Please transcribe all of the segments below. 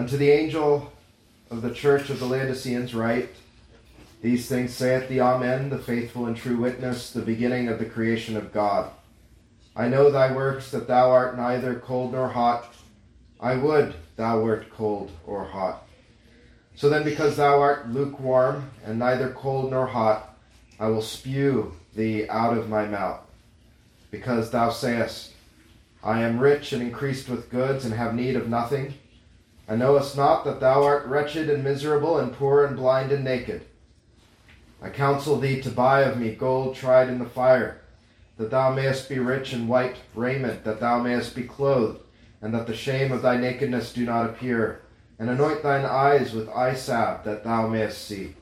Unto the angel of the church of the Laodiceans write, These things saith the Amen, the faithful and true witness, the beginning of the creation of God. I know thy works, that thou art neither cold nor hot. I would thou wert cold or hot. So then, because thou art lukewarm, and neither cold nor hot, I will spew thee out of my mouth. Because thou sayest, I am rich and increased with goods, and have need of nothing. And knowest not that thou art wretched and miserable, and poor and blind and naked. I counsel thee to buy of me gold tried in the fire, that thou mayest be rich in white raiment, that thou mayest be clothed, and that the shame of thy nakedness do not appear. And anoint thine eyes with eye salve, that thou mayest see.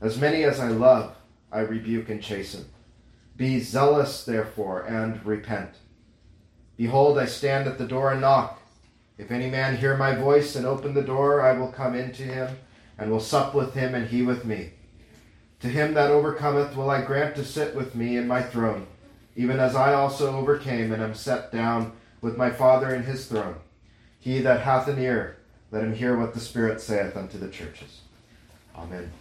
As many as I love, I rebuke and chasten. Be zealous, therefore, and repent. Behold, I stand at the door and knock. If any man hear my voice and open the door, I will come in to him, and will sup with him, and he with me. To him that overcometh will I grant to sit with me in my throne, even as I also overcame and am set down with my Father in his throne. He that hath an ear, let him hear what the Spirit saith unto the churches. Amen.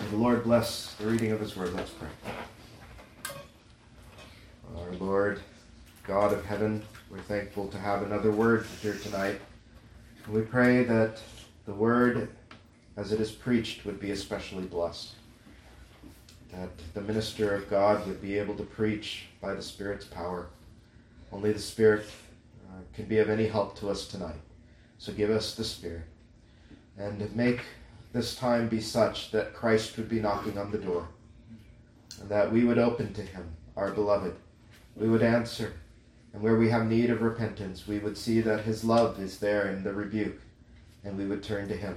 May the Lord bless the reading of his word. Let's pray. Our Lord, God of heaven, we're thankful to have another word here tonight. And we pray that the word, as it is preached, would be especially blessed. That the minister of God would be able to preach by the Spirit's power. Only the Spirit uh, can be of any help to us tonight. So give us the Spirit. And make this time be such that Christ would be knocking on the door. And that we would open to him, our beloved. We would answer and where we have need of repentance, we would see that His love is there in the rebuke, and we would turn to Him.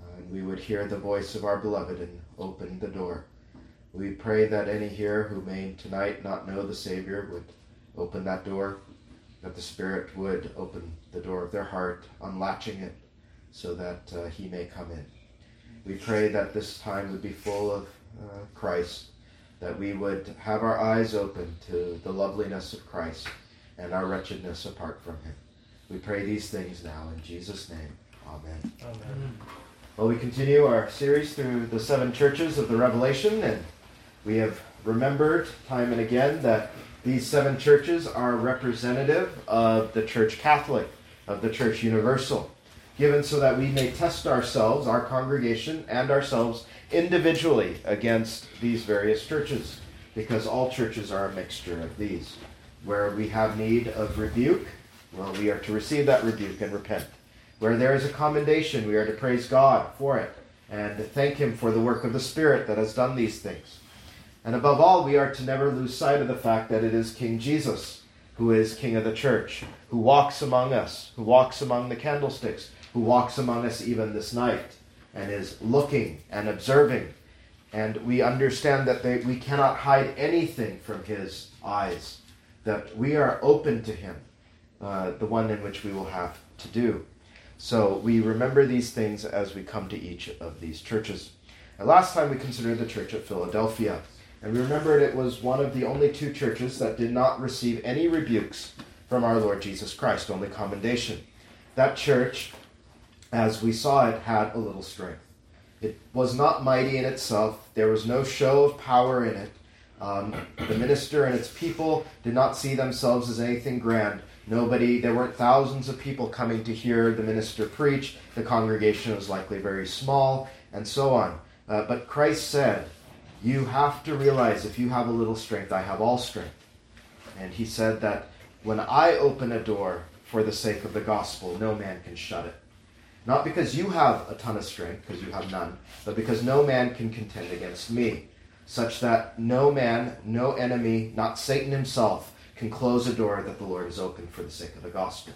Uh, and we would hear the voice of our beloved and open the door. We pray that any here who may tonight not know the Savior would open that door, that the Spirit would open the door of their heart, unlatching it, so that uh, He may come in. We pray that this time would be full of uh, Christ that we would have our eyes open to the loveliness of Christ and our wretchedness apart from him. We pray these things now in Jesus' name. Amen. Amen. Well, we continue our series through the seven churches of the Revelation, and we have remembered time and again that these seven churches are representative of the Church Catholic, of the Church Universal, given so that we may test ourselves, our congregation, and ourselves individually against these various churches, because all churches are a mixture of these. Where we have need of rebuke, well, we are to receive that rebuke and repent. Where there is a commendation, we are to praise God for it and to thank Him for the work of the Spirit that has done these things. And above all, we are to never lose sight of the fact that it is King Jesus who is King of the church, who walks among us, who walks among the candlesticks, who walks among us even this night and is looking and observing. And we understand that they, we cannot hide anything from his eyes, that we are open to him, uh, the one in which we will have to do. So we remember these things as we come to each of these churches. And last time we considered the church at Philadelphia. And we remembered it was one of the only two churches that did not receive any rebukes from our Lord Jesus Christ, only commendation. That church as we saw it, had a little strength. It was not mighty in itself, there was no show of power in it. Um, the minister and its people did not see themselves as anything grand. Nobody, there weren't thousands of people coming to hear the minister preach. The congregation was likely very small, and so on. Uh, but Christ said, You have to realize if you have a little strength, I have all strength. And he said that when I open a door for the sake of the gospel, no man can shut it. Not because you have a ton of strength, because you have none, but because no man can contend against me, such that no man, no enemy, not Satan himself, can close a door that the Lord has opened for the sake of the gospel.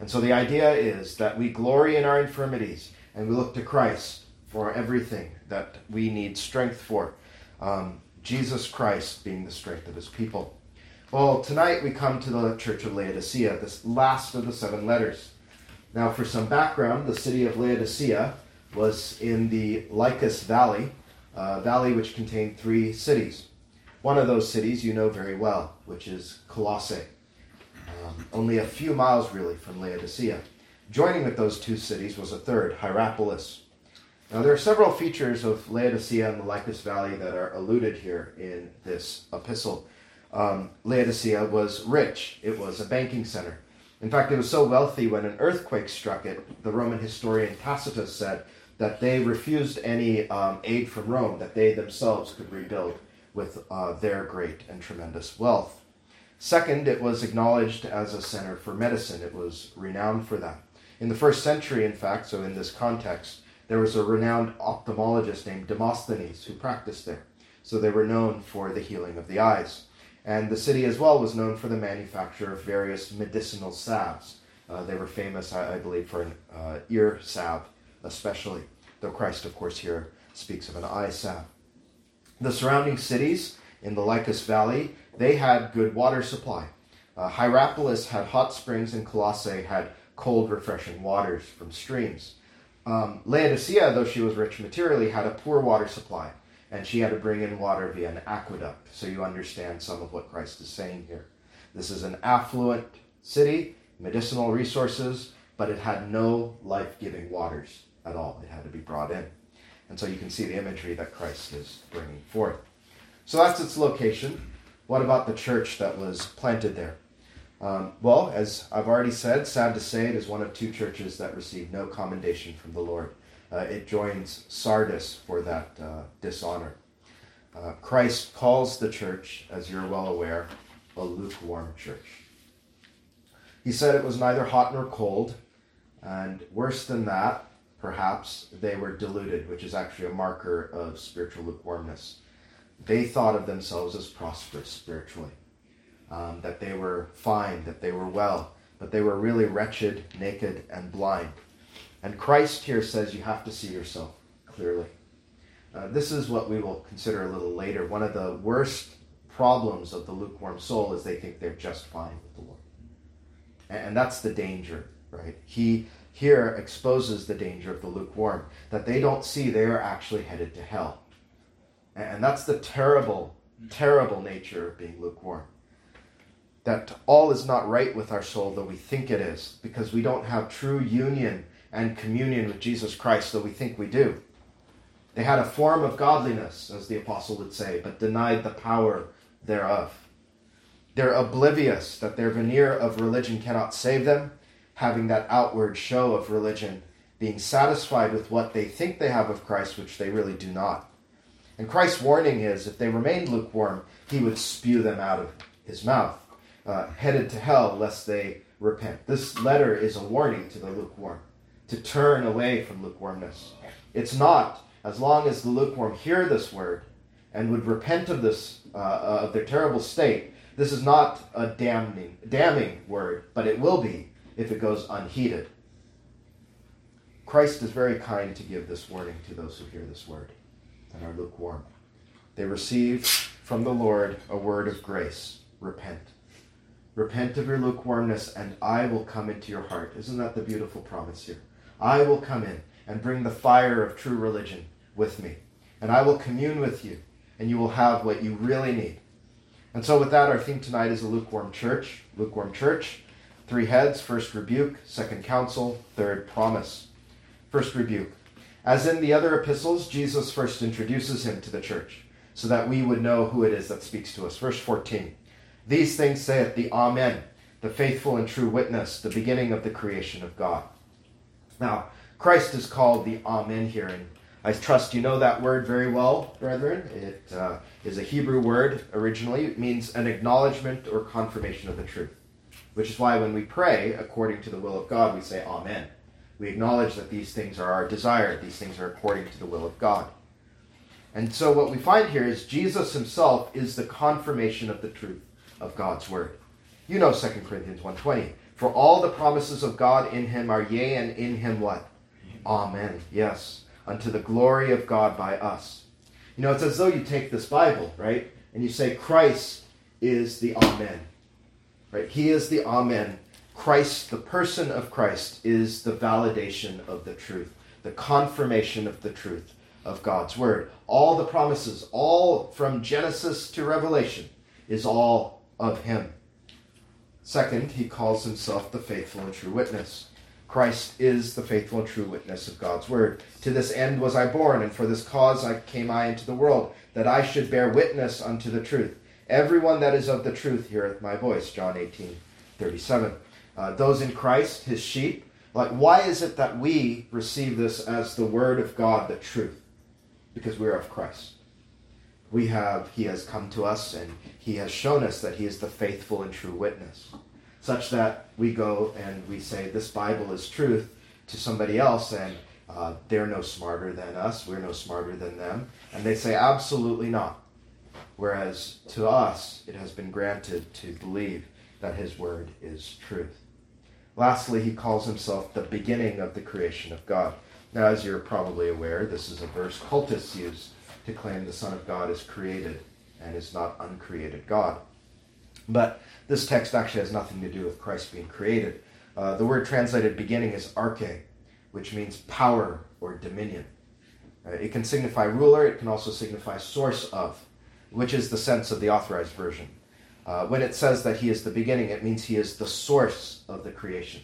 And so the idea is that we glory in our infirmities and we look to Christ for everything that we need strength for. Um, Jesus Christ being the strength of his people. Well, tonight we come to the Church of Laodicea, this last of the seven letters. Now, for some background, the city of Laodicea was in the Lycus Valley, a valley which contained three cities. One of those cities you know very well, which is Colossae, um, only a few miles really from Laodicea. Joining with those two cities was a third, Hierapolis. Now, there are several features of Laodicea and the Lycus Valley that are alluded here in this epistle. Um, Laodicea was rich, it was a banking center. In fact, it was so wealthy when an earthquake struck it, the Roman historian Tacitus said that they refused any um, aid from Rome, that they themselves could rebuild with uh, their great and tremendous wealth. Second, it was acknowledged as a center for medicine. It was renowned for that. In the first century, in fact, so in this context, there was a renowned ophthalmologist named Demosthenes who practiced there. So they were known for the healing of the eyes. And the city as well was known for the manufacture of various medicinal salves. Uh, they were famous, I, I believe, for an uh, ear salve, especially, though Christ, of course, here speaks of an eye salve. The surrounding cities in the Lycus Valley, they had good water supply. Uh, Hierapolis had hot springs, and Colossae had cold, refreshing waters from streams. Um, Laodicea, though she was rich materially, had a poor water supply, and she had to bring in water via an aqueduct. So you understand some of what Christ is saying here. This is an affluent city, medicinal resources, but it had no life giving waters at all. It had to be brought in. And so you can see the imagery that Christ is bringing forth. So that's its location. What about the church that was planted there? Um, well, as I've already said, sad to say, it is one of two churches that received no commendation from the Lord. Uh, it joins Sardis for that uh, dishonor. Uh, Christ calls the church, as you're well aware, a lukewarm church. He said it was neither hot nor cold, and worse than that, perhaps, they were deluded, which is actually a marker of spiritual lukewarmness. They thought of themselves as prosperous spiritually um, that they were fine, that they were well, but they were really wretched, naked, and blind. And Christ here says you have to see yourself clearly. Uh, this is what we will consider a little later. One of the worst problems of the lukewarm soul is they think they're just fine with the Lord. And, and that's the danger, right? He here exposes the danger of the lukewarm, that they don't see they are actually headed to hell. And that's the terrible, terrible nature of being lukewarm that all is not right with our soul though we think it is, because we don't have true union and communion with Jesus Christ though we think we do. They had a form of godliness, as the apostle would say, but denied the power thereof. They're oblivious that their veneer of religion cannot save them, having that outward show of religion, being satisfied with what they think they have of Christ, which they really do not. And Christ's warning is if they remained lukewarm, he would spew them out of his mouth uh, headed to hell lest they repent. This letter is a warning to the lukewarm to turn away from lukewarmness. It's not, as long as the lukewarm hear this word and would repent of this, uh, uh, of their terrible state, this is not a damning, damning word, but it will be if it goes unheeded. Christ is very kind to give this warning to those who hear this word and are lukewarm. They receive from the Lord a word of grace repent. Repent of your lukewarmness, and I will come into your heart. Isn't that the beautiful promise here? I will come in and bring the fire of true religion with me, and I will commune with you, and you will have what you really need. And so, with that, our theme tonight is a lukewarm church. Lukewarm church. Three heads first rebuke, second counsel, third promise. First rebuke. As in the other epistles, Jesus first introduces him to the church so that we would know who it is that speaks to us. Verse 14. These things saith the Amen, the faithful and true witness, the beginning of the creation of God. Now, Christ is called the Amen here, and I trust you know that word very well, brethren. It uh, is a Hebrew word originally. It means an acknowledgement or confirmation of the truth, which is why when we pray according to the will of God, we say Amen. We acknowledge that these things are our desire, these things are according to the will of God. And so what we find here is Jesus himself is the confirmation of the truth of God's word. You know 2 Corinthians 1.20. For all the promises of God in him are yea, and in him what? Amen. Yes. Unto the glory of God by us. You know, it's as though you take this Bible, right? And you say, Christ is the Amen. Right? He is the Amen. Christ, the person of Christ, is the validation of the truth, the confirmation of the truth of God's Word. All the promises, all from Genesis to Revelation, is all of him. Second, he calls himself the faithful and true witness. Christ is the faithful and true witness of God's word. To this end was I born, and for this cause I came I into the world, that I should bear witness unto the truth. Everyone that is of the truth heareth my voice. John 18, 37. Uh, those in Christ, his sheep. Like, why is it that we receive this as the word of God, the truth? Because we're of Christ. We have, he has come to us and he has shown us that he is the faithful and true witness such that we go and we say, This Bible is truth to somebody else, and uh, they're no smarter than us, we're no smarter than them. And they say, Absolutely not. Whereas to us, it has been granted to believe that His Word is truth. Lastly, he calls himself the beginning of the creation of God. Now, as you're probably aware, this is a verse cultists use to claim the Son of God is created and is not uncreated God. But this text actually has nothing to do with Christ being created. Uh, the word translated beginning is arche, which means power or dominion. Uh, it can signify ruler, it can also signify source of, which is the sense of the authorized version. Uh, when it says that he is the beginning, it means he is the source of the creation.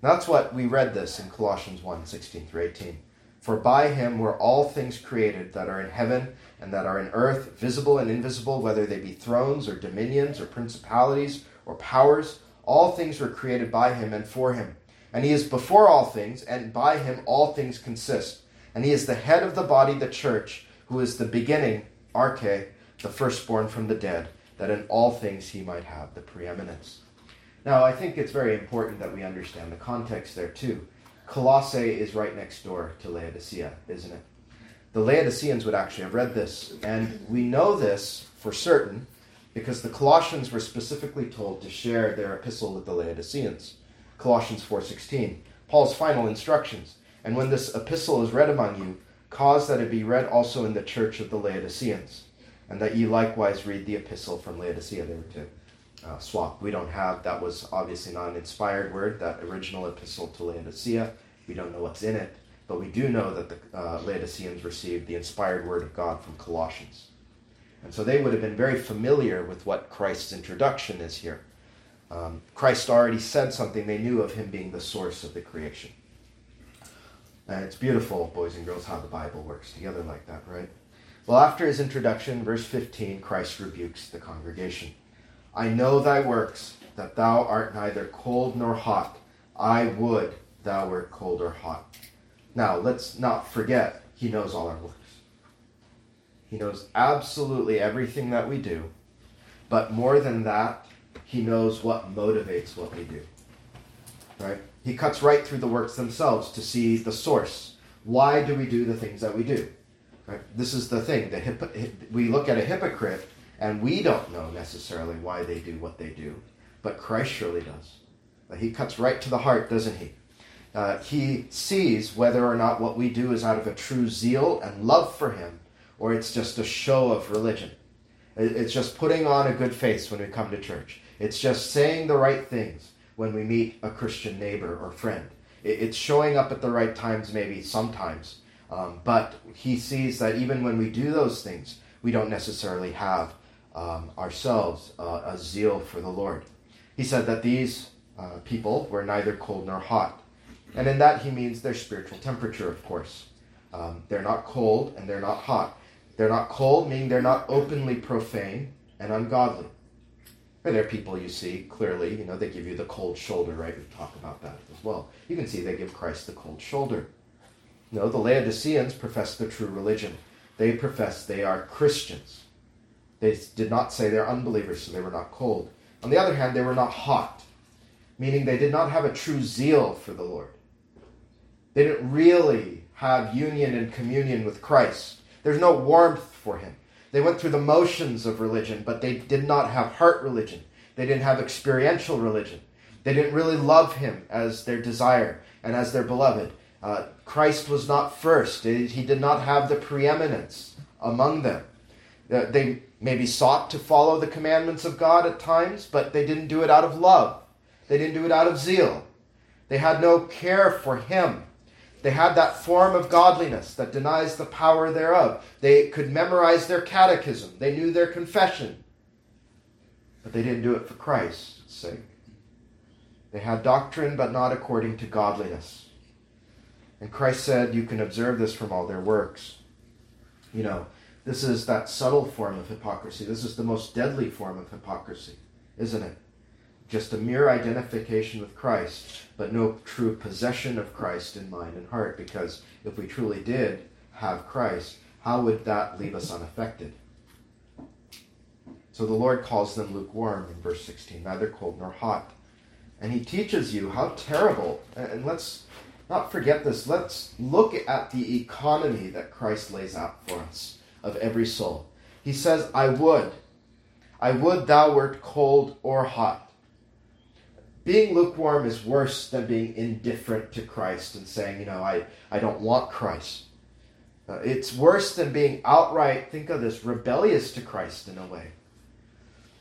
That's what we read this in Colossians 1 16 through 18. For by him were all things created that are in heaven and that are in earth, visible and invisible, whether they be thrones or dominions or principalities or powers. All things were created by him and for him. And he is before all things, and by him all things consist. And he is the head of the body, the church, who is the beginning, arche, the firstborn from the dead, that in all things he might have the preeminence. Now, I think it's very important that we understand the context there too. Colossae is right next door to Laodicea, isn't it? The Laodiceans would actually have read this, and we know this for certain because the Colossians were specifically told to share their epistle with the Laodiceans. Colossians 4:16. Paul's final instructions. And when this epistle is read among you, cause that it be read also in the church of the Laodiceans, and that ye likewise read the epistle from Laodicea. They were to uh, swap. We don't have, that was obviously not an inspired word, that original epistle to Laodicea. We don't know what's in it. But we do know that the uh, Laodiceans received the inspired word of God from Colossians. And so they would have been very familiar with what Christ's introduction is here. Um, Christ already said something. They knew of him being the source of the creation. And it's beautiful, boys and girls, how the Bible works together like that, right? Well, after his introduction, verse 15, Christ rebukes the congregation. I know thy works, that thou art neither cold nor hot. I would thou wert cold or hot. Now, let's not forget, He knows all our works. He knows absolutely everything that we do. But more than that, He knows what motivates what we do. Right? He cuts right through the works themselves to see the source. Why do we do the things that we do? Right? This is the thing. The hip- we look at a hypocrite and we don't know necessarily why they do what they do, but Christ surely does. He cuts right to the heart, doesn't he? Uh, he sees whether or not what we do is out of a true zeal and love for him, or it's just a show of religion. It's just putting on a good face when we come to church. It's just saying the right things when we meet a Christian neighbor or friend. It's showing up at the right times, maybe sometimes. Um, but he sees that even when we do those things, we don't necessarily have um, ourselves uh, a zeal for the Lord. He said that these uh, people were neither cold nor hot. And in that, he means their spiritual temperature, of course. Um, they're not cold and they're not hot. They're not cold, meaning they're not openly profane and ungodly. And there are people you see clearly, you know, they give you the cold shoulder, right? We talk about that as well. You can see they give Christ the cold shoulder. No, the Laodiceans profess the true religion. They profess they are Christians. They did not say they're unbelievers, so they were not cold. On the other hand, they were not hot, meaning they did not have a true zeal for the Lord. They didn't really have union and communion with Christ. There's no warmth for him. They went through the motions of religion, but they did not have heart religion. They didn't have experiential religion. They didn't really love him as their desire and as their beloved. Uh, Christ was not first. He did not have the preeminence among them. Uh, they maybe sought to follow the commandments of God at times, but they didn't do it out of love. They didn't do it out of zeal. They had no care for him. They had that form of godliness that denies the power thereof. They could memorize their catechism, they knew their confession, but they didn't do it for Christ's sake. They had doctrine, but not according to godliness. And Christ said, You can observe this from all their works. You know, this is that subtle form of hypocrisy. This is the most deadly form of hypocrisy, isn't it? Just a mere identification with Christ, but no true possession of Christ in mind and heart, because if we truly did have Christ, how would that leave us unaffected? So the Lord calls them lukewarm in verse 16, neither cold nor hot. And he teaches you how terrible, and let's not forget this, let's look at the economy that Christ lays out for us of every soul. He says, I would, I would thou wert cold or hot. Being lukewarm is worse than being indifferent to Christ and saying, you know, I, I don't want Christ. Uh, it's worse than being outright, think of this, rebellious to Christ in a way.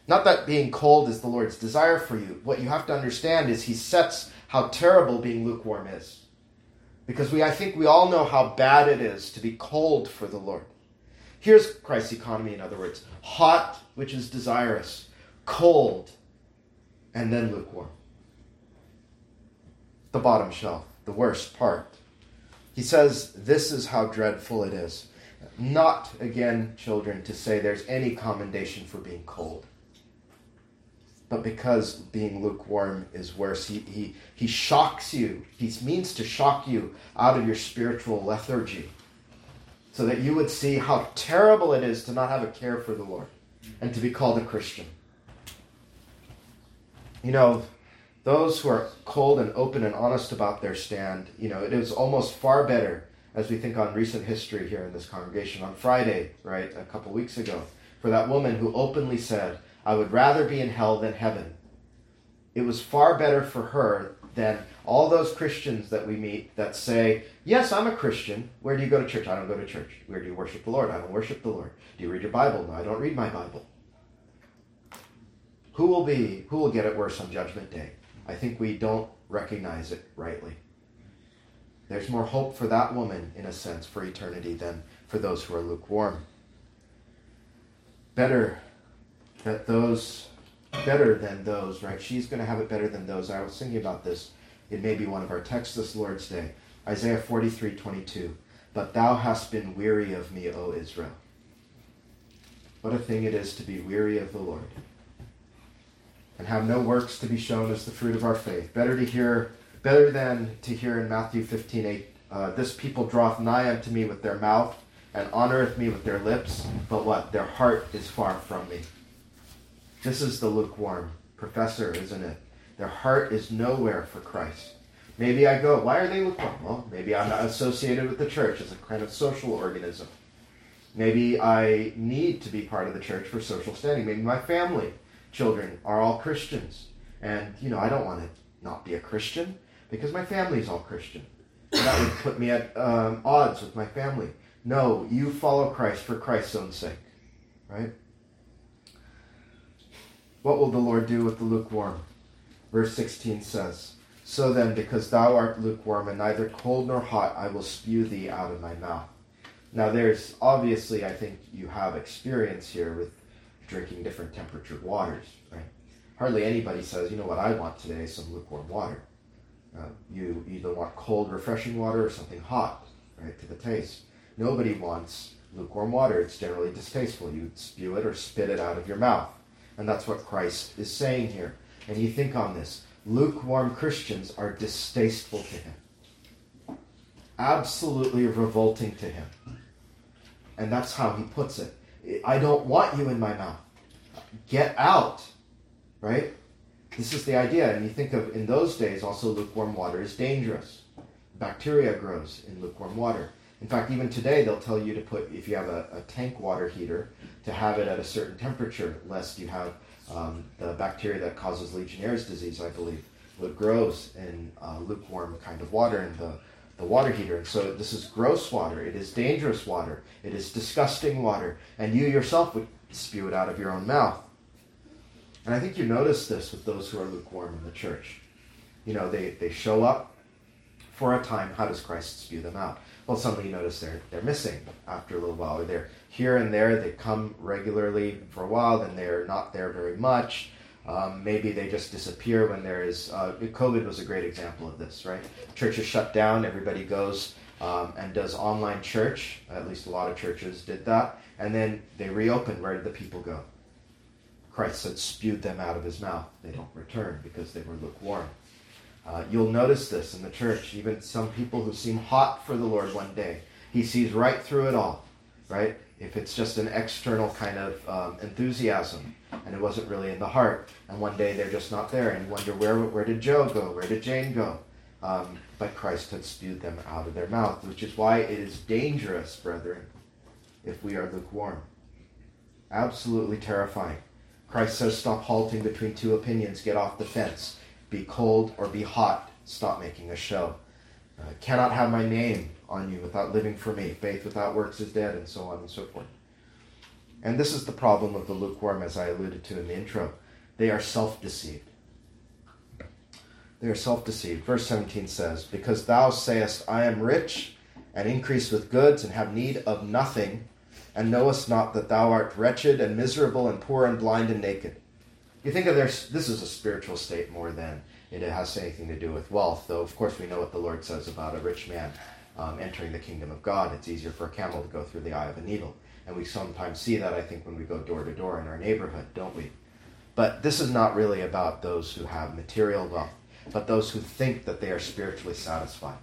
Not that being cold is the Lord's desire for you. What you have to understand is He sets how terrible being lukewarm is. Because we, I think we all know how bad it is to be cold for the Lord. Here's Christ's economy, in other words hot, which is desirous, cold, and then lukewarm. The bottom shelf, the worst part. He says, This is how dreadful it is. Not, again, children, to say there's any commendation for being cold but because being lukewarm is worse. He, he, he shocks you. He means to shock you out of your spiritual lethargy so that you would see how terrible it is to not have a care for the Lord and to be called a Christian. You know, those who are cold and open and honest about their stand, you know, it is almost far better as we think on recent history here in this congregation on Friday, right, a couple weeks ago, for that woman who openly said, I would rather be in hell than heaven. It was far better for her than all those Christians that we meet that say, Yes, I'm a Christian. Where do you go to church? I don't go to church. Where do you worship the Lord? I don't worship the Lord. Do you read your Bible? No, I don't read my Bible. Who will be who will get it worse on judgment day? I think we don't recognize it rightly. There's more hope for that woman, in a sense, for eternity than for those who are lukewarm. Better that those better than those, right? She's going to have it better than those. I was thinking about this. It may be one of our texts this Lord's Day. Isaiah 43 22. But thou hast been weary of me, O Israel. What a thing it is to be weary of the Lord and have no works to be shown as the fruit of our faith. Better to hear, better than to hear in Matthew 15 8, uh, this people draweth nigh unto me with their mouth and honoreth me with their lips, but what? Their heart is far from me. This is the lukewarm professor, isn't it? Their heart is nowhere for Christ. Maybe I go, why are they lukewarm? Well, maybe I'm not associated with the church as a kind of social organism. Maybe I need to be part of the church for social standing. Maybe my family, children, are all Christians. And, you know, I don't want to not be a Christian because my family is all Christian. And that would put me at um, odds with my family. No, you follow Christ for Christ's own sake, right? What will the Lord do with the lukewarm? Verse 16 says, So then, because thou art lukewarm and neither cold nor hot, I will spew thee out of my mouth. Now, there's obviously, I think you have experience here with drinking different temperature waters, right? Hardly anybody says, you know what I want today some lukewarm water. Uh, you either want cold, refreshing water or something hot, right, to the taste. Nobody wants lukewarm water. It's generally distasteful. You spew it or spit it out of your mouth. And that's what Christ is saying here. And you think on this lukewarm Christians are distasteful to him, absolutely revolting to him. And that's how he puts it. I don't want you in my mouth. Get out. Right? This is the idea. And you think of in those days also lukewarm water is dangerous. Bacteria grows in lukewarm water. In fact, even today, they'll tell you to put, if you have a, a tank water heater, to have it at a certain temperature, lest you have um, the bacteria that causes Legionnaire's disease, I believe, what grows in uh, lukewarm kind of water in the, the water heater. And so this is gross water. It is dangerous water. It is disgusting water. And you yourself would spew it out of your own mouth. And I think you notice this with those who are lukewarm in the church. You know, they, they show up for a time. How does Christ spew them out? Well, suddenly you notice they're they're missing after a little while, or they're here and there. They come regularly for a while, then they're not there very much. Um, maybe they just disappear when there is. Uh, COVID was a great example of this, right? Churches shut down, everybody goes um, and does online church. At least a lot of churches did that. And then they reopen. Where did the people go? Christ had spewed them out of his mouth. They don't return because they were lukewarm. Uh, you'll notice this in the church. Even some people who seem hot for the Lord one day, he sees right through it all, right? If it's just an external kind of um, enthusiasm and it wasn't really in the heart, and one day they're just not there, and you wonder where where did Joe go? Where did Jane go? Um, but Christ had spewed them out of their mouth, which is why it is dangerous, brethren, if we are lukewarm. Absolutely terrifying. Christ says, Stop halting between two opinions, get off the fence. Be cold or be hot, stop making a show. Uh, cannot have my name on you without living for me. Faith without works is dead, and so on and so forth. And this is the problem of the lukewarm, as I alluded to in the intro. They are self deceived. They are self deceived. Verse 17 says, Because thou sayest, I am rich, and increase with goods, and have need of nothing, and knowest not that thou art wretched, and miserable, and poor, and blind, and naked. You think of this, this is a spiritual state more than it has anything to do with wealth, though, of course, we know what the Lord says about a rich man um, entering the kingdom of God. It's easier for a camel to go through the eye of a needle. And we sometimes see that, I think, when we go door to door in our neighborhood, don't we? But this is not really about those who have material wealth but those who think that they are spiritually satisfied.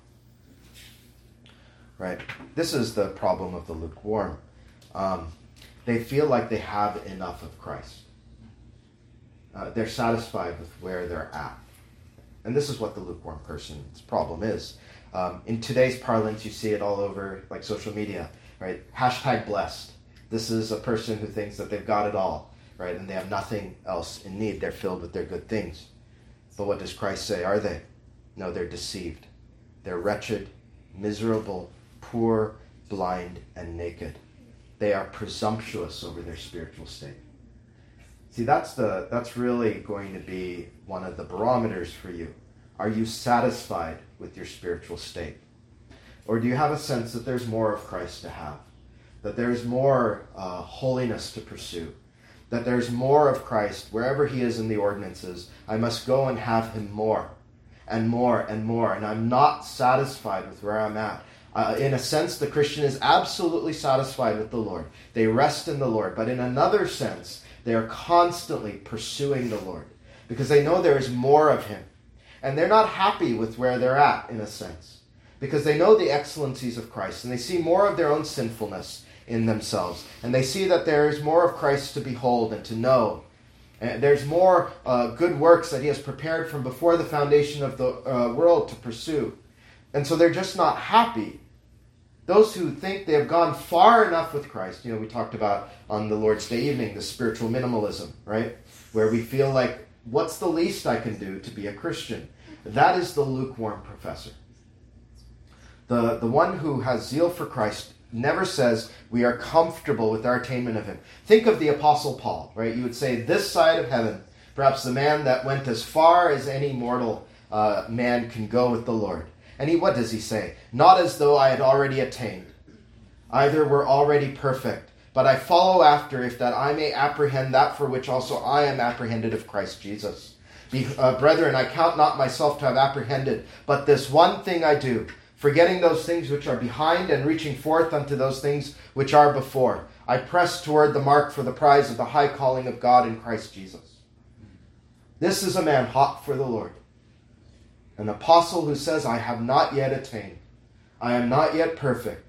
Right? This is the problem of the lukewarm. Um, they feel like they have enough of Christ. Uh, they're satisfied with where they're at. And this is what the lukewarm person's problem is. Um, in today's parlance, you see it all over, like social media, right? Hashtag blessed. This is a person who thinks that they've got it all, right? And they have nothing else in need. They're filled with their good things. But what does Christ say? Are they? No, they're deceived. They're wretched, miserable, poor, blind, and naked. They are presumptuous over their spiritual state. See, that's the that's really going to be one of the barometers for you. Are you satisfied with your spiritual state? Or do you have a sense that there's more of Christ to have? That there's more uh, holiness to pursue? that there's more of Christ wherever he is in the ordinances. I must go and have him more and more and more. And I'm not satisfied with where I'm at. Uh, in a sense, the Christian is absolutely satisfied with the Lord. They rest in the Lord. But in another sense, they are constantly pursuing the Lord because they know there is more of him. And they're not happy with where they're at, in a sense, because they know the excellencies of Christ and they see more of their own sinfulness in themselves. And they see that there is more of Christ to behold and to know. And there's more uh, good works that He has prepared from before the foundation of the uh, world to pursue. And so they're just not happy. Those who think they have gone far enough with Christ, you know, we talked about on the Lord's Day evening the spiritual minimalism, right? Where we feel like, what's the least I can do to be a Christian? That is the lukewarm professor. The, the one who has zeal for Christ never says we are comfortable with our attainment of him. Think of the Apostle Paul, right? You would say, this side of heaven, perhaps the man that went as far as any mortal uh, man can go with the Lord. And he, what does he say? Not as though I had already attained. Either were already perfect, but I follow after, if that I may apprehend that for which also I am apprehended of Christ Jesus. Be, uh, brethren, I count not myself to have apprehended, but this one thing I do forgetting those things which are behind and reaching forth unto those things which are before. I press toward the mark for the prize of the high calling of God in Christ Jesus. This is a man hot for the Lord. An apostle who says, I have not yet attained. I am not yet perfect.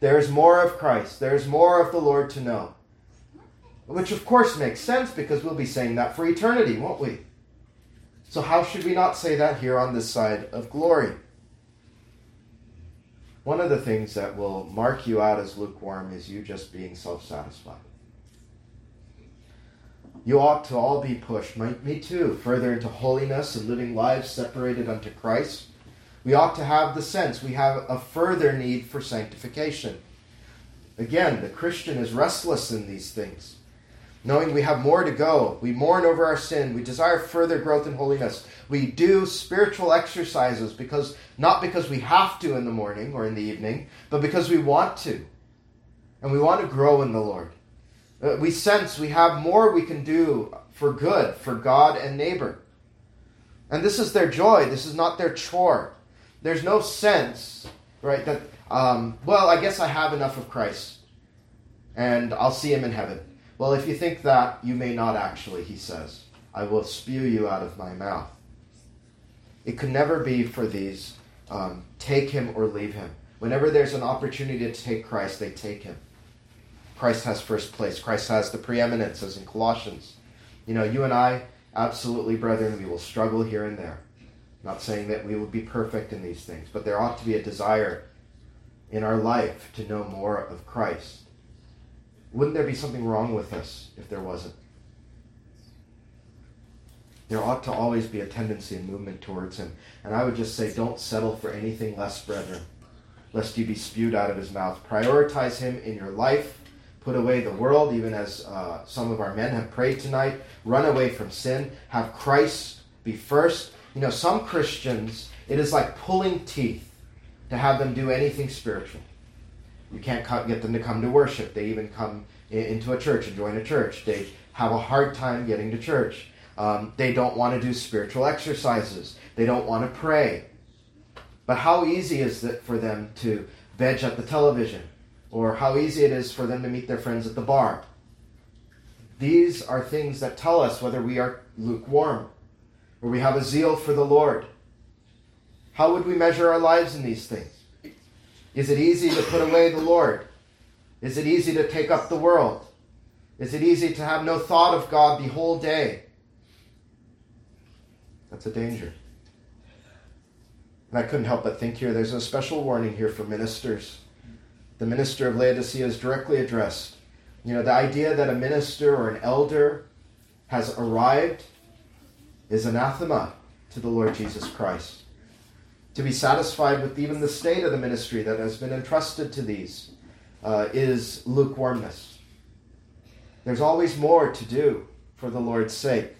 There is more of Christ. There is more of the Lord to know. Which, of course, makes sense because we'll be saying that for eternity, won't we? So, how should we not say that here on this side of glory? One of the things that will mark you out as lukewarm is you just being self satisfied. You ought to all be pushed, me too, further into holiness and living lives separated unto Christ. We ought to have the sense we have a further need for sanctification. Again, the Christian is restless in these things knowing we have more to go. We mourn over our sin. We desire further growth in holiness. We do spiritual exercises because not because we have to in the morning or in the evening, but because we want to. And we want to grow in the Lord. Uh, we sense we have more we can do for good, for God and neighbor. And this is their joy. This is not their chore. There's no sense, right, that, um, well, I guess I have enough of Christ and I'll see him in heaven. Well, if you think that, you may not actually, he says. I will spew you out of my mouth. It could never be for these um, take him or leave him. Whenever there's an opportunity to take Christ, they take him. Christ has first place. Christ has the preeminence, as in Colossians. You know, you and I, absolutely, brethren, we will struggle here and there. not saying that we will be perfect in these things, but there ought to be a desire in our life to know more of Christ. Wouldn't there be something wrong with us if there wasn't? There ought to always be a tendency and movement towards him. And I would just say, don't settle for anything less, brethren, lest you be spewed out of his mouth. Prioritize him in your life. Put away the world, even as uh, some of our men have prayed tonight. Run away from sin. Have Christ be first. You know, some Christians, it is like pulling teeth to have them do anything spiritual. You can't get them to come to worship. They even come into a church and join a church. They have a hard time getting to church. Um, they don't want to do spiritual exercises. They don't want to pray. But how easy is it for them to veg at the television? Or how easy it is for them to meet their friends at the bar? These are things that tell us whether we are lukewarm or we have a zeal for the Lord. How would we measure our lives in these things? Is it easy to put away the Lord? Is it easy to take up the world? Is it easy to have no thought of God the whole day? That's a danger. And I couldn't help but think here there's a special warning here for ministers. The minister of Laodicea is directly addressed. You know, the idea that a minister or an elder has arrived is anathema to the Lord Jesus Christ. To be satisfied with even the state of the ministry that has been entrusted to these uh, is lukewarmness. There's always more to do for the Lord's sake.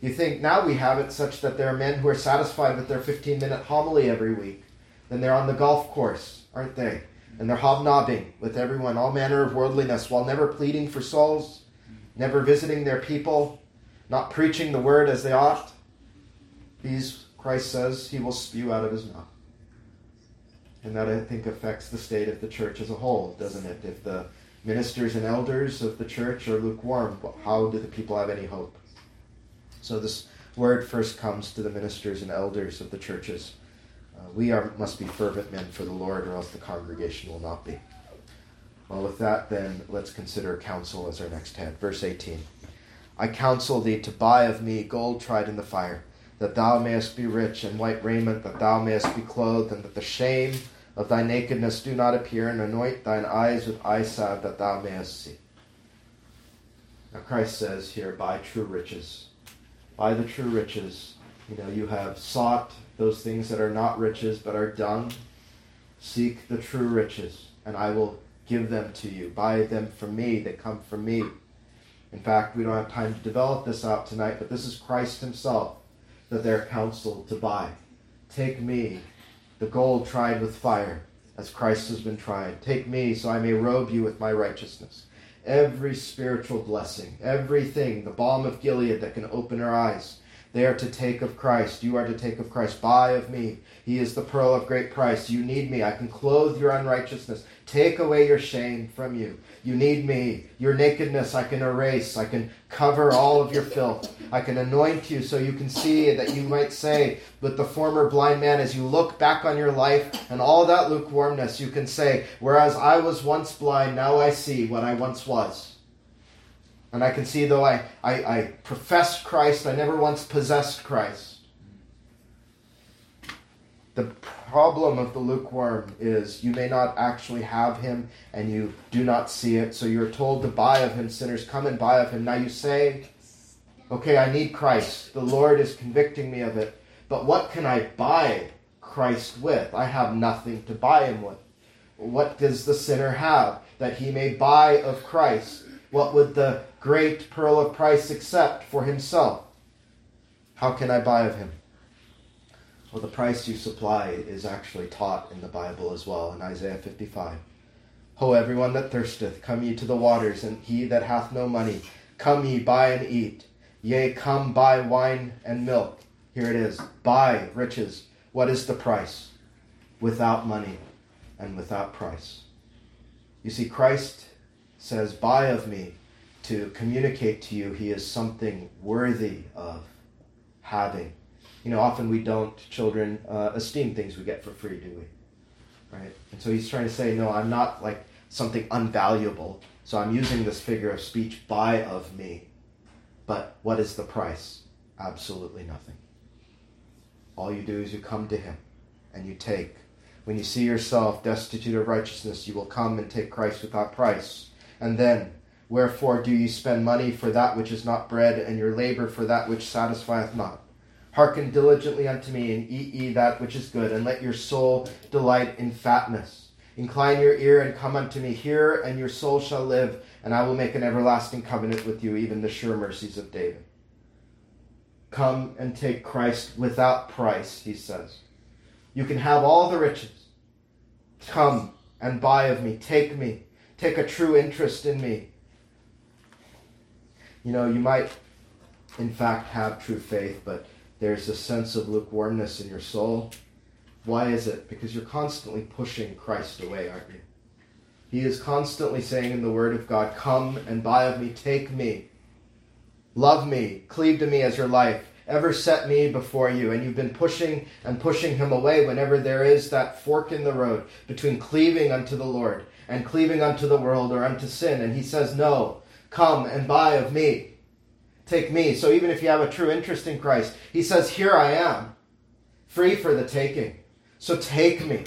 You think now we have it such that there are men who are satisfied with their 15 minute homily every week. Then they're on the golf course, aren't they? And they're hobnobbing with everyone, all manner of worldliness, while never pleading for souls, never visiting their people, not preaching the word as they ought. These, Christ says, he will spew out of his mouth. And that, I think, affects the state of the church as a whole, doesn't it? If the ministers and elders of the church are lukewarm, how do the people have any hope? So this word first comes to the ministers and elders of the churches. Uh, we are, must be fervent men for the Lord, or else the congregation will not be. Well, with that, then, let's consider counsel as our next head. Verse 18 I counsel thee to buy of me gold tried in the fire, that thou mayest be rich, and white raiment, that thou mayest be clothed, and that the shame of thy nakedness do not appear, and anoint thine eyes with eye salve, that thou mayest see. Now, Christ says here, buy true riches buy the true riches. You know, you have sought those things that are not riches but are dung. Seek the true riches, and I will give them to you. Buy them from me, they come from me. In fact, we don't have time to develop this out tonight, but this is Christ Himself that they're counseled to buy. Take me, the gold tried with fire, as Christ has been tried. Take me, so I may robe you with my righteousness every spiritual blessing, everything, the balm of Gilead that can open our eyes. They are to take of Christ. You are to take of Christ. Buy of me. He is the pearl of great price. You need me. I can clothe your unrighteousness. Take away your shame from you. You need me. Your nakedness I can erase. I can cover all of your filth. I can anoint you so you can see that you might say with the former blind man, as you look back on your life and all that lukewarmness, you can say, Whereas I was once blind, now I see what I once was. And I can see, though I, I, I professed Christ, I never once possessed Christ. The problem of the lukewarm is you may not actually have him and you do not see it. So you're told to buy of him, sinners, come and buy of him. Now you say, okay, I need Christ. The Lord is convicting me of it. But what can I buy Christ with? I have nothing to buy him with. What does the sinner have that he may buy of Christ? What would the great pearl of price except for himself? How can I buy of him? Well, the price you supply is actually taught in the Bible as well in Isaiah 55. Ho, everyone that thirsteth, come ye to the waters, and he that hath no money, come ye, buy and eat. Yea, come buy wine and milk. Here it is. Buy riches. What is the price? Without money and without price. You see, Christ says, Buy of me to communicate to you he is something worthy of having. You know, often we don't, children, uh, esteem things we get for free, do we? Right? And so he's trying to say, No, I'm not like something unvaluable. So I'm using this figure of speech, buy of me. But what is the price? Absolutely nothing. All you do is you come to him and you take. When you see yourself destitute of righteousness, you will come and take Christ without price. And then, wherefore do ye spend money for that which is not bread, and your labor for that which satisfieth not? Hearken diligently unto me, and eat ye that which is good, and let your soul delight in fatness. Incline your ear and come unto me. Hear, and your soul shall live, and I will make an everlasting covenant with you, even the sure mercies of David. Come and take Christ without price, he says. You can have all the riches. Come and buy of me. Take me. Take a true interest in me. You know, you might, in fact, have true faith, but there's a sense of lukewarmness in your soul. Why is it? Because you're constantly pushing Christ away, aren't you? He is constantly saying in the Word of God, Come and buy of me, take me, love me, cleave to me as your life, ever set me before you. And you've been pushing and pushing him away whenever there is that fork in the road between cleaving unto the Lord and cleaving unto the world or unto sin. And he says, No, come and buy of me. Take me. So even if you have a true interest in Christ, he says, Here I am, free for the taking. So take me,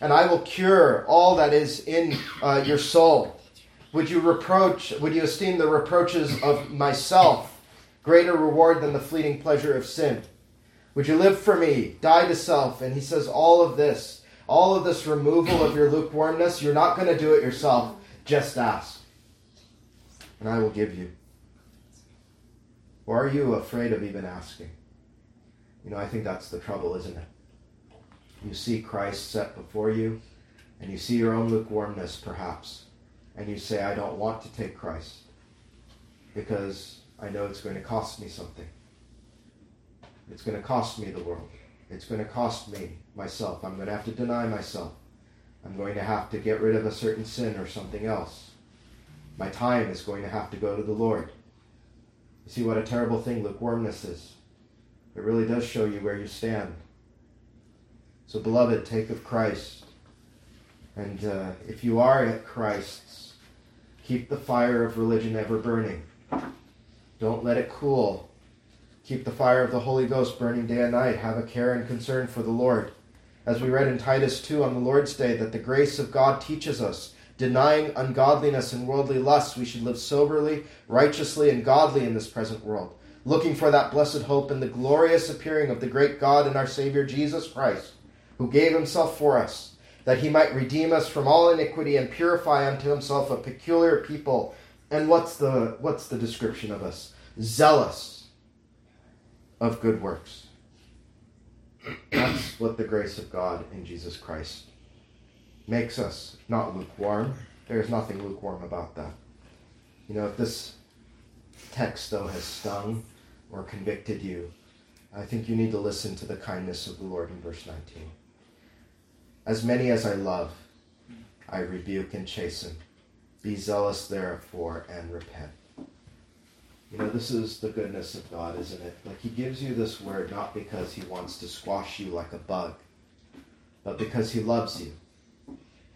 and I will cure all that is in uh, your soul. Would you reproach, would you esteem the reproaches of myself greater reward than the fleeting pleasure of sin? Would you live for me, die to self? And he says, all of this, all of this removal of your lukewarmness, you're not going to do it yourself. Just ask, and I will give you. Or are you afraid of even asking? You know, I think that's the trouble, isn't it? You see Christ set before you, and you see your own lukewarmness, perhaps, and you say, I don't want to take Christ because I know it's going to cost me something. It's going to cost me the world. It's going to cost me myself. I'm going to have to deny myself. I'm going to have to get rid of a certain sin or something else. My time is going to have to go to the Lord. You see what a terrible thing lukewarmness is. It really does show you where you stand. So, beloved, take of Christ. And uh, if you are at Christ's, keep the fire of religion ever burning. Don't let it cool. Keep the fire of the Holy Ghost burning day and night. Have a care and concern for the Lord. As we read in Titus 2 on the Lord's Day, that the grace of God teaches us, denying ungodliness and worldly lusts, we should live soberly, righteously, and godly in this present world, looking for that blessed hope and the glorious appearing of the great God and our Savior Jesus Christ who gave himself for us, that he might redeem us from all iniquity and purify unto himself a peculiar people. And what's the what's the description of us? Zealous of good works. That's what the grace of God in Jesus Christ makes us not lukewarm. There's nothing lukewarm about that. You know, if this text, though, has stung or convicted you, I think you need to listen to the kindness of the Lord in verse 19. As many as I love, I rebuke and chasten. Be zealous therefore and repent. You know, this is the goodness of God, isn't it? Like He gives you this word not because He wants to squash you like a bug, but because He loves you.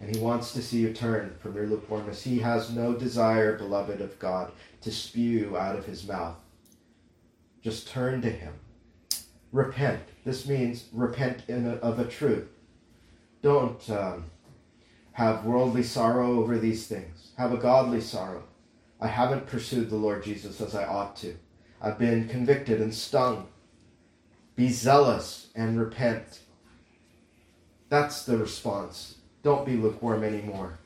And He wants to see you turn from your lukewarmness. He has no desire, beloved of God, to spew out of His mouth. Just turn to Him. Repent. This means repent a, of a truth don't um, have worldly sorrow over these things. Have a godly sorrow. I haven't pursued the Lord Jesus as I ought to. I've been convicted and stung. Be zealous and repent. That's the response. Don't be lukewarm anymore.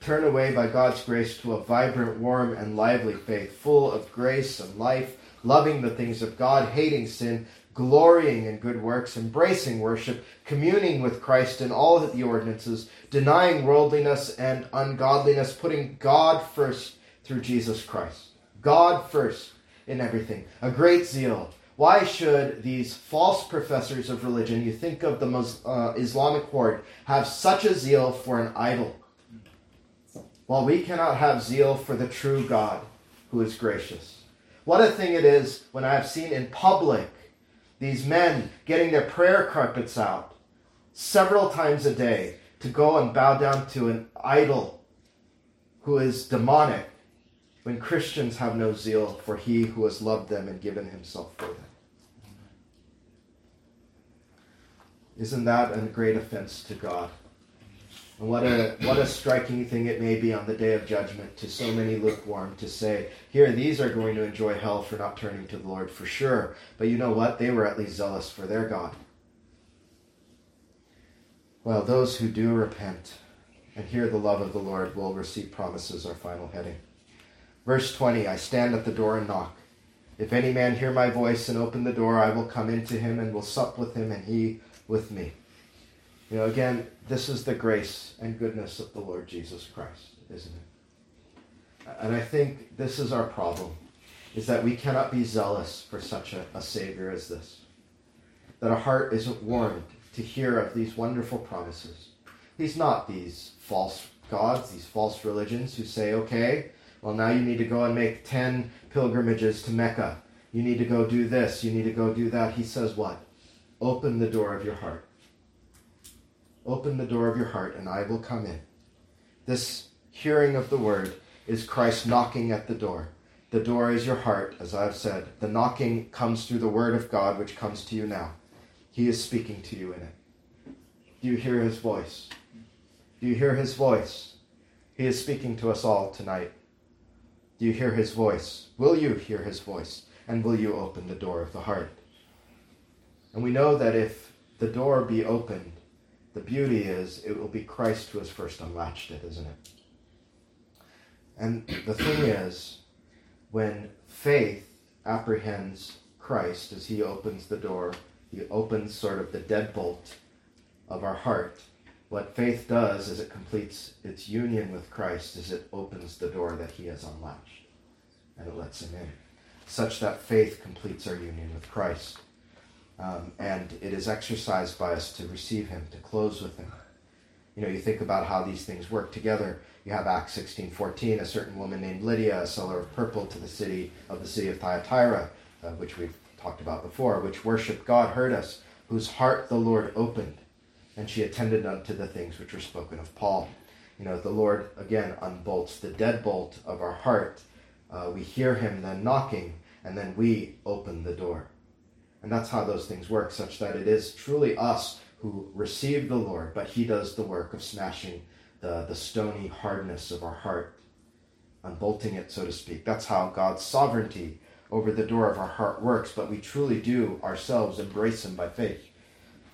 Turn away by God's grace to a vibrant, warm, and lively faith, full of grace and life, loving the things of God, hating sin, glorying in good works, embracing worship, communing with Christ in all the ordinances, denying worldliness and ungodliness, putting God first through Jesus Christ. God first. in everything, a great zeal. Why should these false professors of religion, you think of the uh, Islamic horde, have such a zeal for an idol? While we cannot have zeal for the true God who is gracious. What a thing it is when I have seen in public these men getting their prayer carpets out several times a day to go and bow down to an idol who is demonic when Christians have no zeal for he who has loved them and given himself for them. Isn't that a great offense to God? And what a what a striking thing it may be on the day of judgment to so many lukewarm to say, here these are going to enjoy hell for not turning to the Lord for sure. But you know what? They were at least zealous for their God. Well, those who do repent and hear the love of the Lord will receive promises, our final heading. Verse 20 I stand at the door and knock. If any man hear my voice and open the door, I will come into him and will sup with him and he with me. You know, again, this is the grace and goodness of the Lord Jesus Christ, isn't it? And I think this is our problem, is that we cannot be zealous for such a, a Savior as this. That our heart isn't warmed to hear of these wonderful promises. He's not these false gods, these false religions who say, okay, well, now you need to go and make 10 pilgrimages to Mecca. You need to go do this. You need to go do that. He says, what? Open the door of your heart. Open the door of your heart, and I will come in. This hearing of the word is Christ knocking at the door. The door is your heart, as I've said. The knocking comes through the word of God, which comes to you now. He is speaking to you in it. Do you hear his voice? Do you hear his voice? He is speaking to us all tonight. Do you hear his voice? Will you hear his voice? And will you open the door of the heart? And we know that if the door be opened, the beauty is it will be Christ who has first unlatched it, isn't it? And the thing is, when faith apprehends Christ as he opens the door, he opens sort of the deadbolt of our heart. What faith does is it completes its union with Christ as it opens the door that he has unlatched and it lets him in, such that faith completes our union with Christ. Um, and it is exercised by us to receive him, to close with him. You know, you think about how these things work together. You have Acts 16, 14, a certain woman named Lydia, a seller of purple to the city of the city of Thyatira, uh, which we've talked about before, which worshiped God, heard us, whose heart the Lord opened, and she attended unto the things which were spoken of Paul. You know, the Lord, again, unbolts the deadbolt of our heart. Uh, we hear him then knocking, and then we open the door. And that's how those things work, such that it is truly us who receive the Lord, but He does the work of smashing the, the stony hardness of our heart, unbolting it, so to speak. That's how God's sovereignty over the door of our heart works, but we truly do ourselves embrace Him by faith.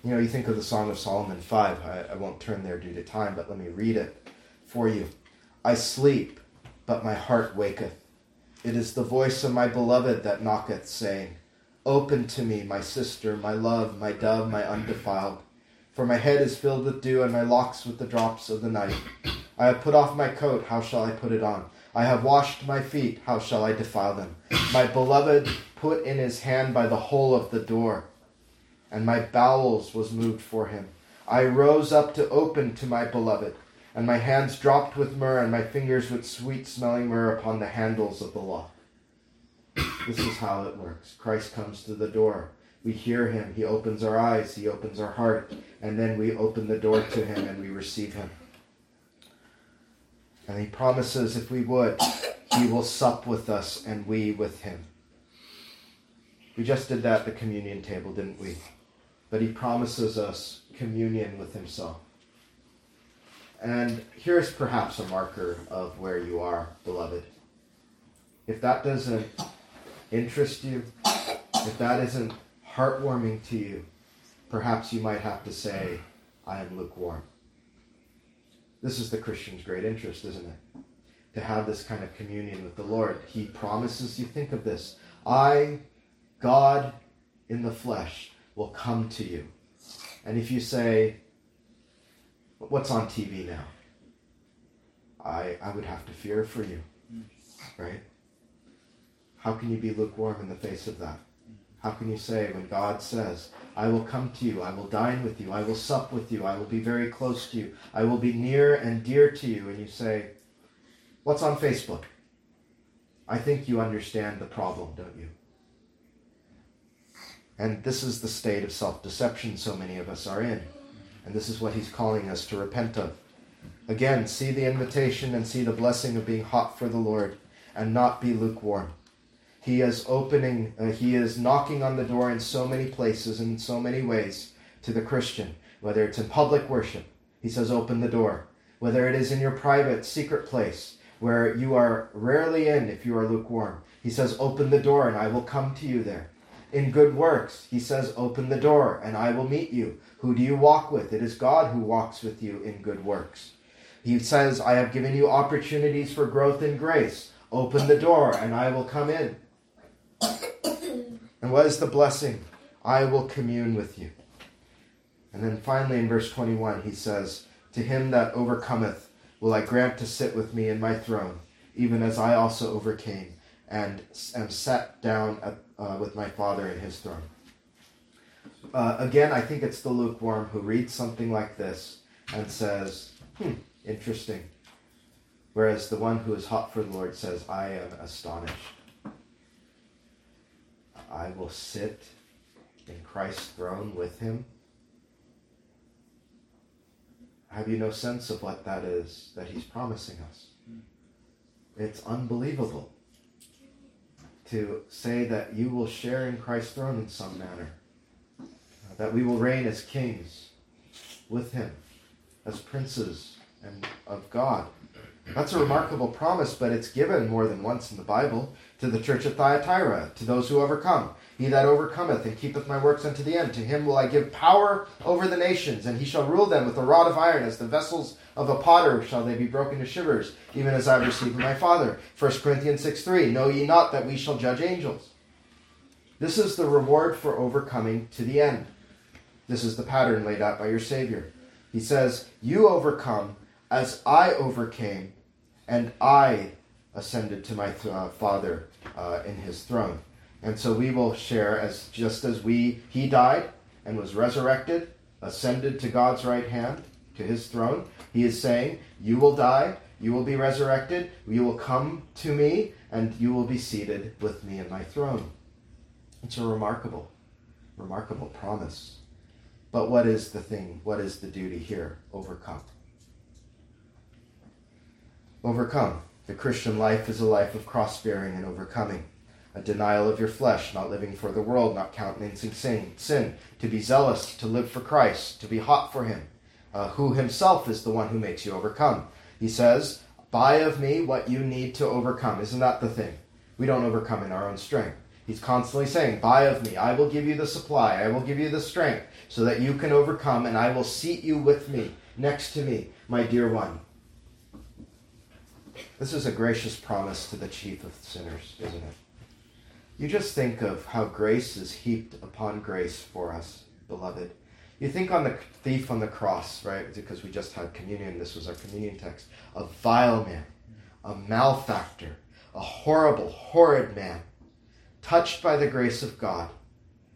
You know, you think of the Song of Solomon 5. I, I won't turn there due to time, but let me read it for you. I sleep, but my heart waketh. It is the voice of my beloved that knocketh, saying, Open to me, my sister, my love, my dove, my undefiled. For my head is filled with dew, and my locks with the drops of the night. I have put off my coat, how shall I put it on? I have washed my feet, how shall I defile them? My beloved put in his hand by the hole of the door, and my bowels was moved for him. I rose up to open to my beloved, and my hands dropped with myrrh, and my fingers with sweet smelling myrrh upon the handles of the lock. This is how it works. Christ comes to the door. We hear him. He opens our eyes. He opens our heart. And then we open the door to him and we receive him. And he promises if we would, he will sup with us and we with him. We just did that at the communion table, didn't we? But he promises us communion with himself. And here's perhaps a marker of where you are, beloved. If that doesn't interest you, if that isn't heartwarming to you, perhaps you might have to say, I am lukewarm. This is the Christian's great interest, isn't it? To have this kind of communion with the Lord. He promises, you think of this, I, God in the flesh, will come to you. And if you say, What's on TV now? I, I would have to fear for you, right? How can you be lukewarm in the face of that? How can you say, when God says, I will come to you, I will dine with you, I will sup with you, I will be very close to you, I will be near and dear to you, and you say, What's on Facebook? I think you understand the problem, don't you? And this is the state of self deception so many of us are in. And this is what he's calling us to repent of. Again, see the invitation and see the blessing of being hot for the Lord and not be lukewarm. He is opening, uh, he is knocking on the door in so many places, in so many ways to the Christian, whether it's in public worship. He says, open the door. Whether it is in your private, secret place where you are rarely in if you are lukewarm. He says, open the door and I will come to you there. In good works, he says, open the door and I will meet you. Who do you walk with? It is God who walks with you in good works. He says, I have given you opportunities for growth in grace. Open the door and I will come in. And what is the blessing? I will commune with you. And then finally in verse 21, he says, To him that overcometh will I grant to sit with me in my throne, even as I also overcame and am sat down at, uh, with my Father in his throne. Uh, again, I think it's the lukewarm who reads something like this and says, hmm, interesting. Whereas the one who is hot for the Lord says, I am astonished. I will sit in Christ's throne with him. Have you no sense of what that is that he's promising us? It's unbelievable to say that you will share in Christ's throne in some manner, that we will reign as kings with him, as princes and of God. That's a remarkable promise, but it's given more than once in the Bible to the church of Thyatira, to those who overcome. He that overcometh and keepeth my works unto the end, to him will I give power over the nations, and he shall rule them with a rod of iron, as the vessels of a potter shall they be broken to shivers, even as I have received my Father. 1 Corinthians 6 3 Know ye not that we shall judge angels? This is the reward for overcoming to the end. This is the pattern laid out by your Savior. He says, You overcome as I overcame, and I ascended to my uh, Father uh, in his throne. And so we will share as just as we he died and was resurrected, ascended to God's right hand, to his throne. He is saying, You will die, you will be resurrected, you will come to me, and you will be seated with me in my throne. It's a remarkable, remarkable promise. But what is the thing? What is the duty here? Overcome. Overcome. The Christian life is a life of cross bearing and overcoming. A denial of your flesh, not living for the world, not countenancing sin, sin, to be zealous, to live for Christ, to be hot for Him, uh, who Himself is the one who makes you overcome. He says, Buy of me what you need to overcome. Isn't that the thing? We don't overcome in our own strength. He's constantly saying, Buy of me. I will give you the supply. I will give you the strength so that you can overcome, and I will seat you with me, next to me, my dear one. This is a gracious promise to the chief of sinners, isn't it? You just think of how grace is heaped upon grace for us, beloved. You think on the thief on the cross, right? Because we just had communion. This was our communion text. A vile man, a malefactor, a horrible, horrid man, touched by the grace of God,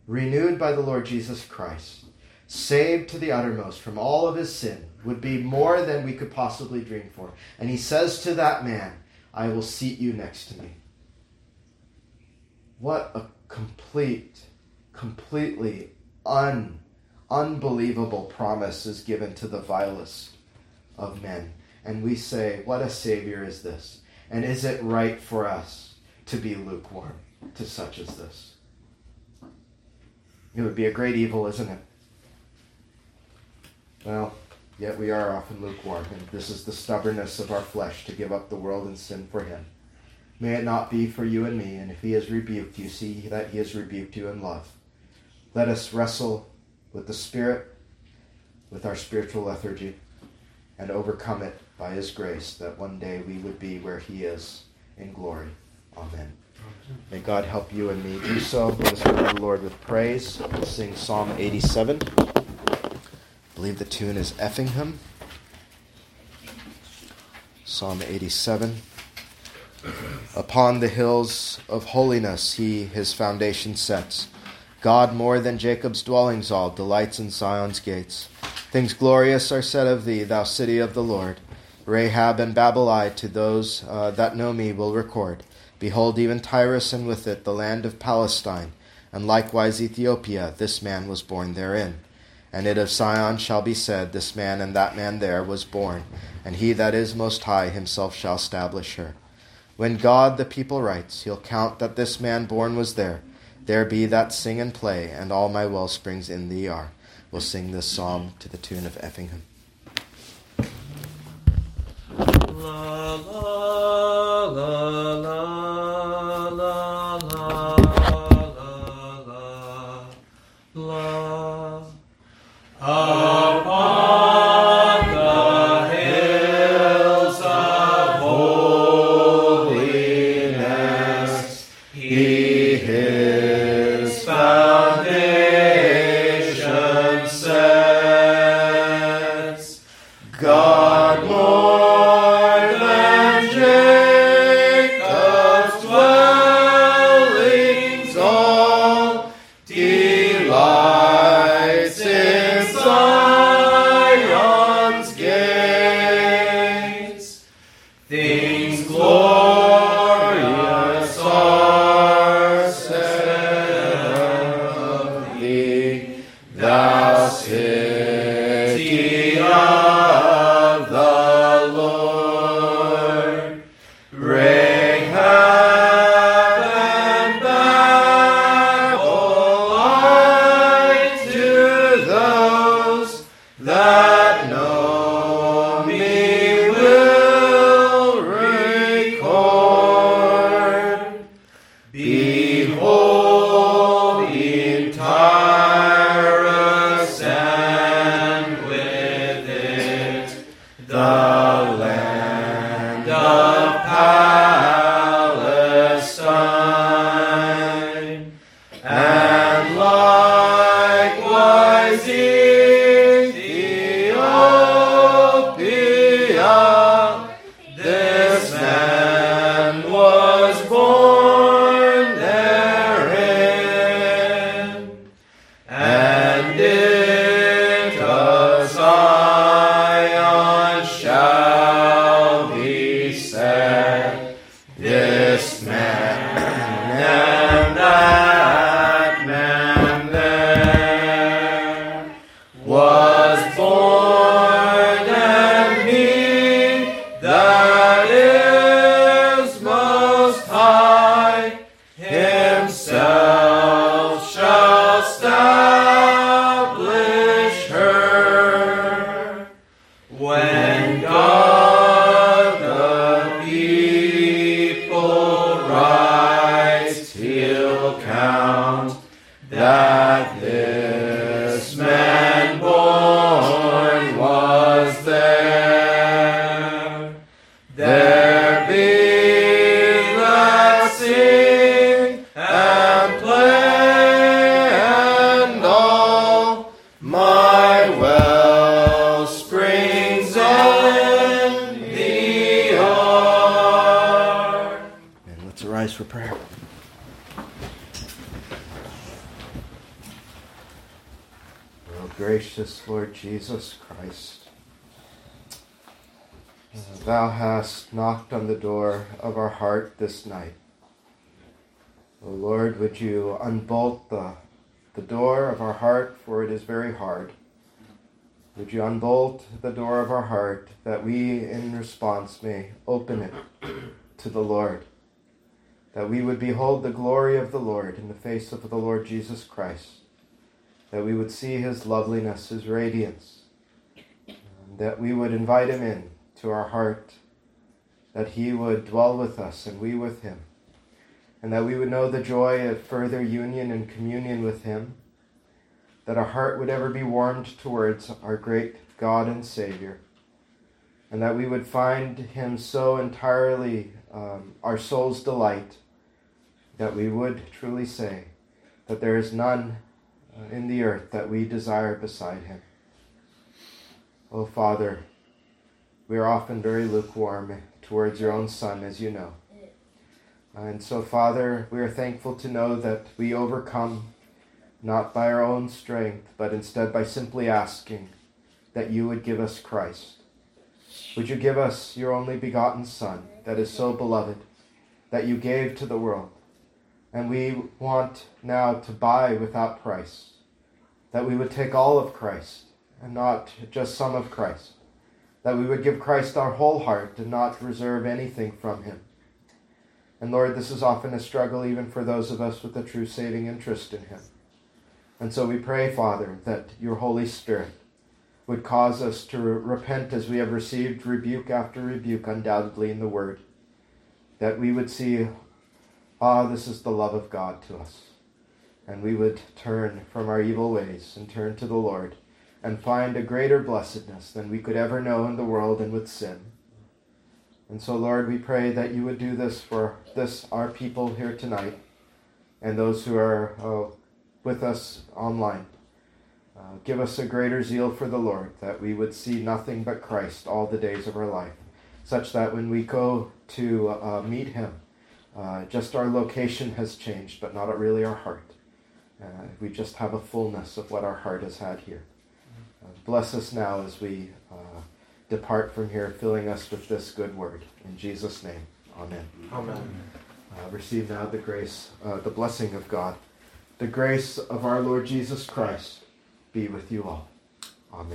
renewed by the Lord Jesus Christ, saved to the uttermost from all of his sin, would be more than we could possibly dream for. And he says to that man, I will seat you next to me. What a complete, completely un, unbelievable promise is given to the vilest of men. And we say, What a Savior is this? And is it right for us to be lukewarm to such as this? It would be a great evil, isn't it? Well, yet we are often lukewarm, and this is the stubbornness of our flesh to give up the world and sin for Him. May it not be for you and me, and if He has rebuked you, see that He has rebuked you in love. Let us wrestle with the Spirit, with our spiritual lethargy, and overcome it by His grace, that one day we would be where He is in glory. Amen. May God help you and me do so. Let us go to the Lord with praise. We'll sing Psalm 87. Believe the tune is Effingham. Psalm 87. Upon the hills of holiness he his foundation sets. God more than Jacob's dwellings all delights in Zion's gates. Things glorious are said of thee, thou city of the Lord. Rahab and Babylon to those uh, that know me will record. Behold, even Tyrus and with it the land of Palestine, and likewise Ethiopia, this man was born therein. And it of Sion shall be said, This man and that man there was born, and he that is most high himself shall establish her. When God the people writes, he'll count that this man born was there. There be that sing and play, and all my well springs in thee are. We'll sing this psalm to the tune of Effingham. La la la la Jesus Christ, Thou hast knocked on the door of our heart this night. O Lord, would you unbolt the, the door of our heart, for it is very hard. Would you unbolt the door of our heart that we, in response, may open it to the Lord, that we would behold the glory of the Lord in the face of the Lord Jesus Christ, that we would see his loveliness, his radiance, and that we would invite him in to our heart, that he would dwell with us and we with him, and that we would know the joy of further union and communion with him that our heart would ever be warmed towards our great God and Savior, and that we would find Him so entirely um, our soul's delight that we would truly say that there is none Uh, in the earth that we desire beside Him. Oh, Father, we are often very lukewarm towards your own Son, as you know. And so, Father, we are thankful to know that we overcome not by our own strength, but instead by simply asking that you would give us Christ. Would you give us your only begotten Son that is so beloved that you gave to the world? And we want now to buy without price, that we would take all of Christ and not just some of Christ, that we would give Christ our whole heart and not reserve anything from him and Lord, this is often a struggle even for those of us with a true saving interest in Him. And so we pray, Father, that your Holy Spirit would cause us to repent as we have received rebuke after rebuke, undoubtedly in the Word. That we would see, ah, this is the love of God to us. And we would turn from our evil ways and turn to the Lord and find a greater blessedness than we could ever know in the world and with sin. And so, Lord, we pray that you would do this for this, our people here tonight, and those who are uh, with us online. Uh, give us a greater zeal for the Lord, that we would see nothing but Christ all the days of our life, such that when we go to uh, meet Him, uh, just our location has changed, but not really our heart. Uh, we just have a fullness of what our heart has had here. Uh, bless us now as we depart from here, filling us with this good word. In Jesus' name, amen. Amen. Uh, receive now the grace, uh, the blessing of God. The grace of our Lord Jesus Christ be with you all.